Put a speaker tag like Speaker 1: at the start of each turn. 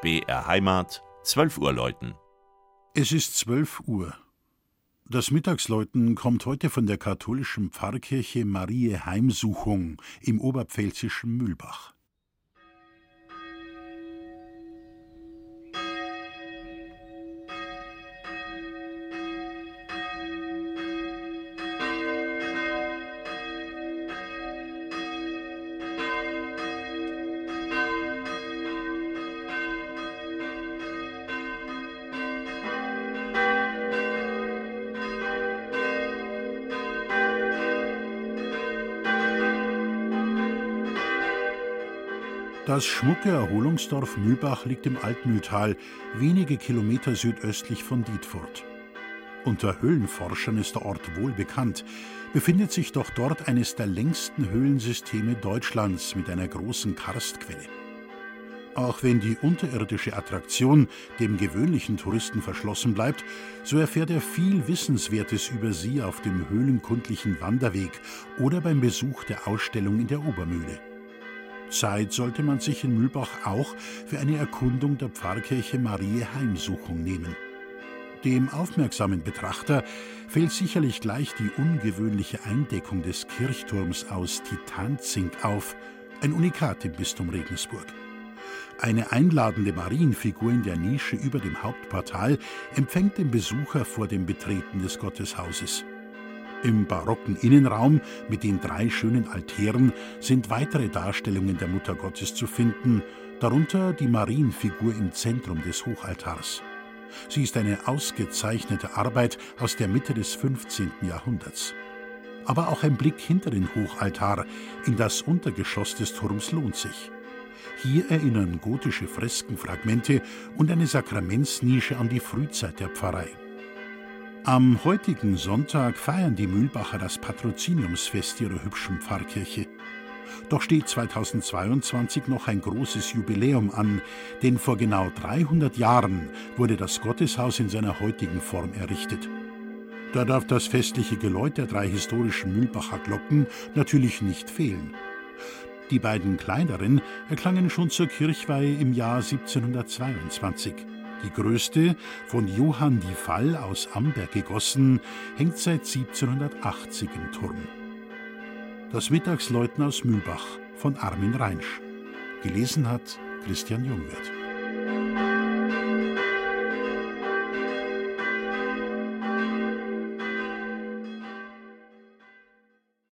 Speaker 1: BR Heimat, 12 Uhr läuten.
Speaker 2: Es ist 12 Uhr. Das Mittagsläuten kommt heute von der katholischen Pfarrkirche Marie Heimsuchung im oberpfälzischen Mühlbach. Das schmucke Erholungsdorf Mühlbach liegt im Altmühltal, wenige Kilometer südöstlich von Dietfurt. Unter Höhlenforschern ist der Ort wohl bekannt, befindet sich doch dort eines der längsten Höhlensysteme Deutschlands mit einer großen Karstquelle. Auch wenn die unterirdische Attraktion dem gewöhnlichen Touristen verschlossen bleibt, so erfährt er viel Wissenswertes über sie auf dem höhlenkundlichen Wanderweg oder beim Besuch der Ausstellung in der Obermühle. Zeit sollte man sich in Mühlbach auch für eine Erkundung der Pfarrkirche Marie Heimsuchung nehmen. Dem aufmerksamen Betrachter fällt sicherlich gleich die ungewöhnliche Eindeckung des Kirchturms aus Titanzink auf, ein Unikat im Bistum Regensburg. Eine einladende Marienfigur in der Nische über dem Hauptportal empfängt den Besucher vor dem Betreten des Gotteshauses. Im barocken Innenraum mit den drei schönen Altären sind weitere Darstellungen der Mutter Gottes zu finden, darunter die Marienfigur im Zentrum des Hochaltars. Sie ist eine ausgezeichnete Arbeit aus der Mitte des 15. Jahrhunderts. Aber auch ein Blick hinter den Hochaltar in das Untergeschoss des Turms lohnt sich. Hier erinnern gotische Freskenfragmente und eine Sakramentsnische an die Frühzeit der Pfarrei. Am heutigen Sonntag feiern die Mühlbacher das Patroziniumsfest ihrer hübschen Pfarrkirche. Doch steht 2022 noch ein großes Jubiläum an, denn vor genau 300 Jahren wurde das Gotteshaus in seiner heutigen Form errichtet. Da darf das festliche Geläut der drei historischen Mühlbacher Glocken natürlich nicht fehlen. Die beiden kleineren erklangen schon zur Kirchweihe im Jahr 1722. Die größte, von Johann die Fall aus Amberg gegossen, hängt seit 1780 im Turm. Das Mittagsläuten aus Mühlbach von Armin Reinsch. Gelesen hat Christian Jungwirth.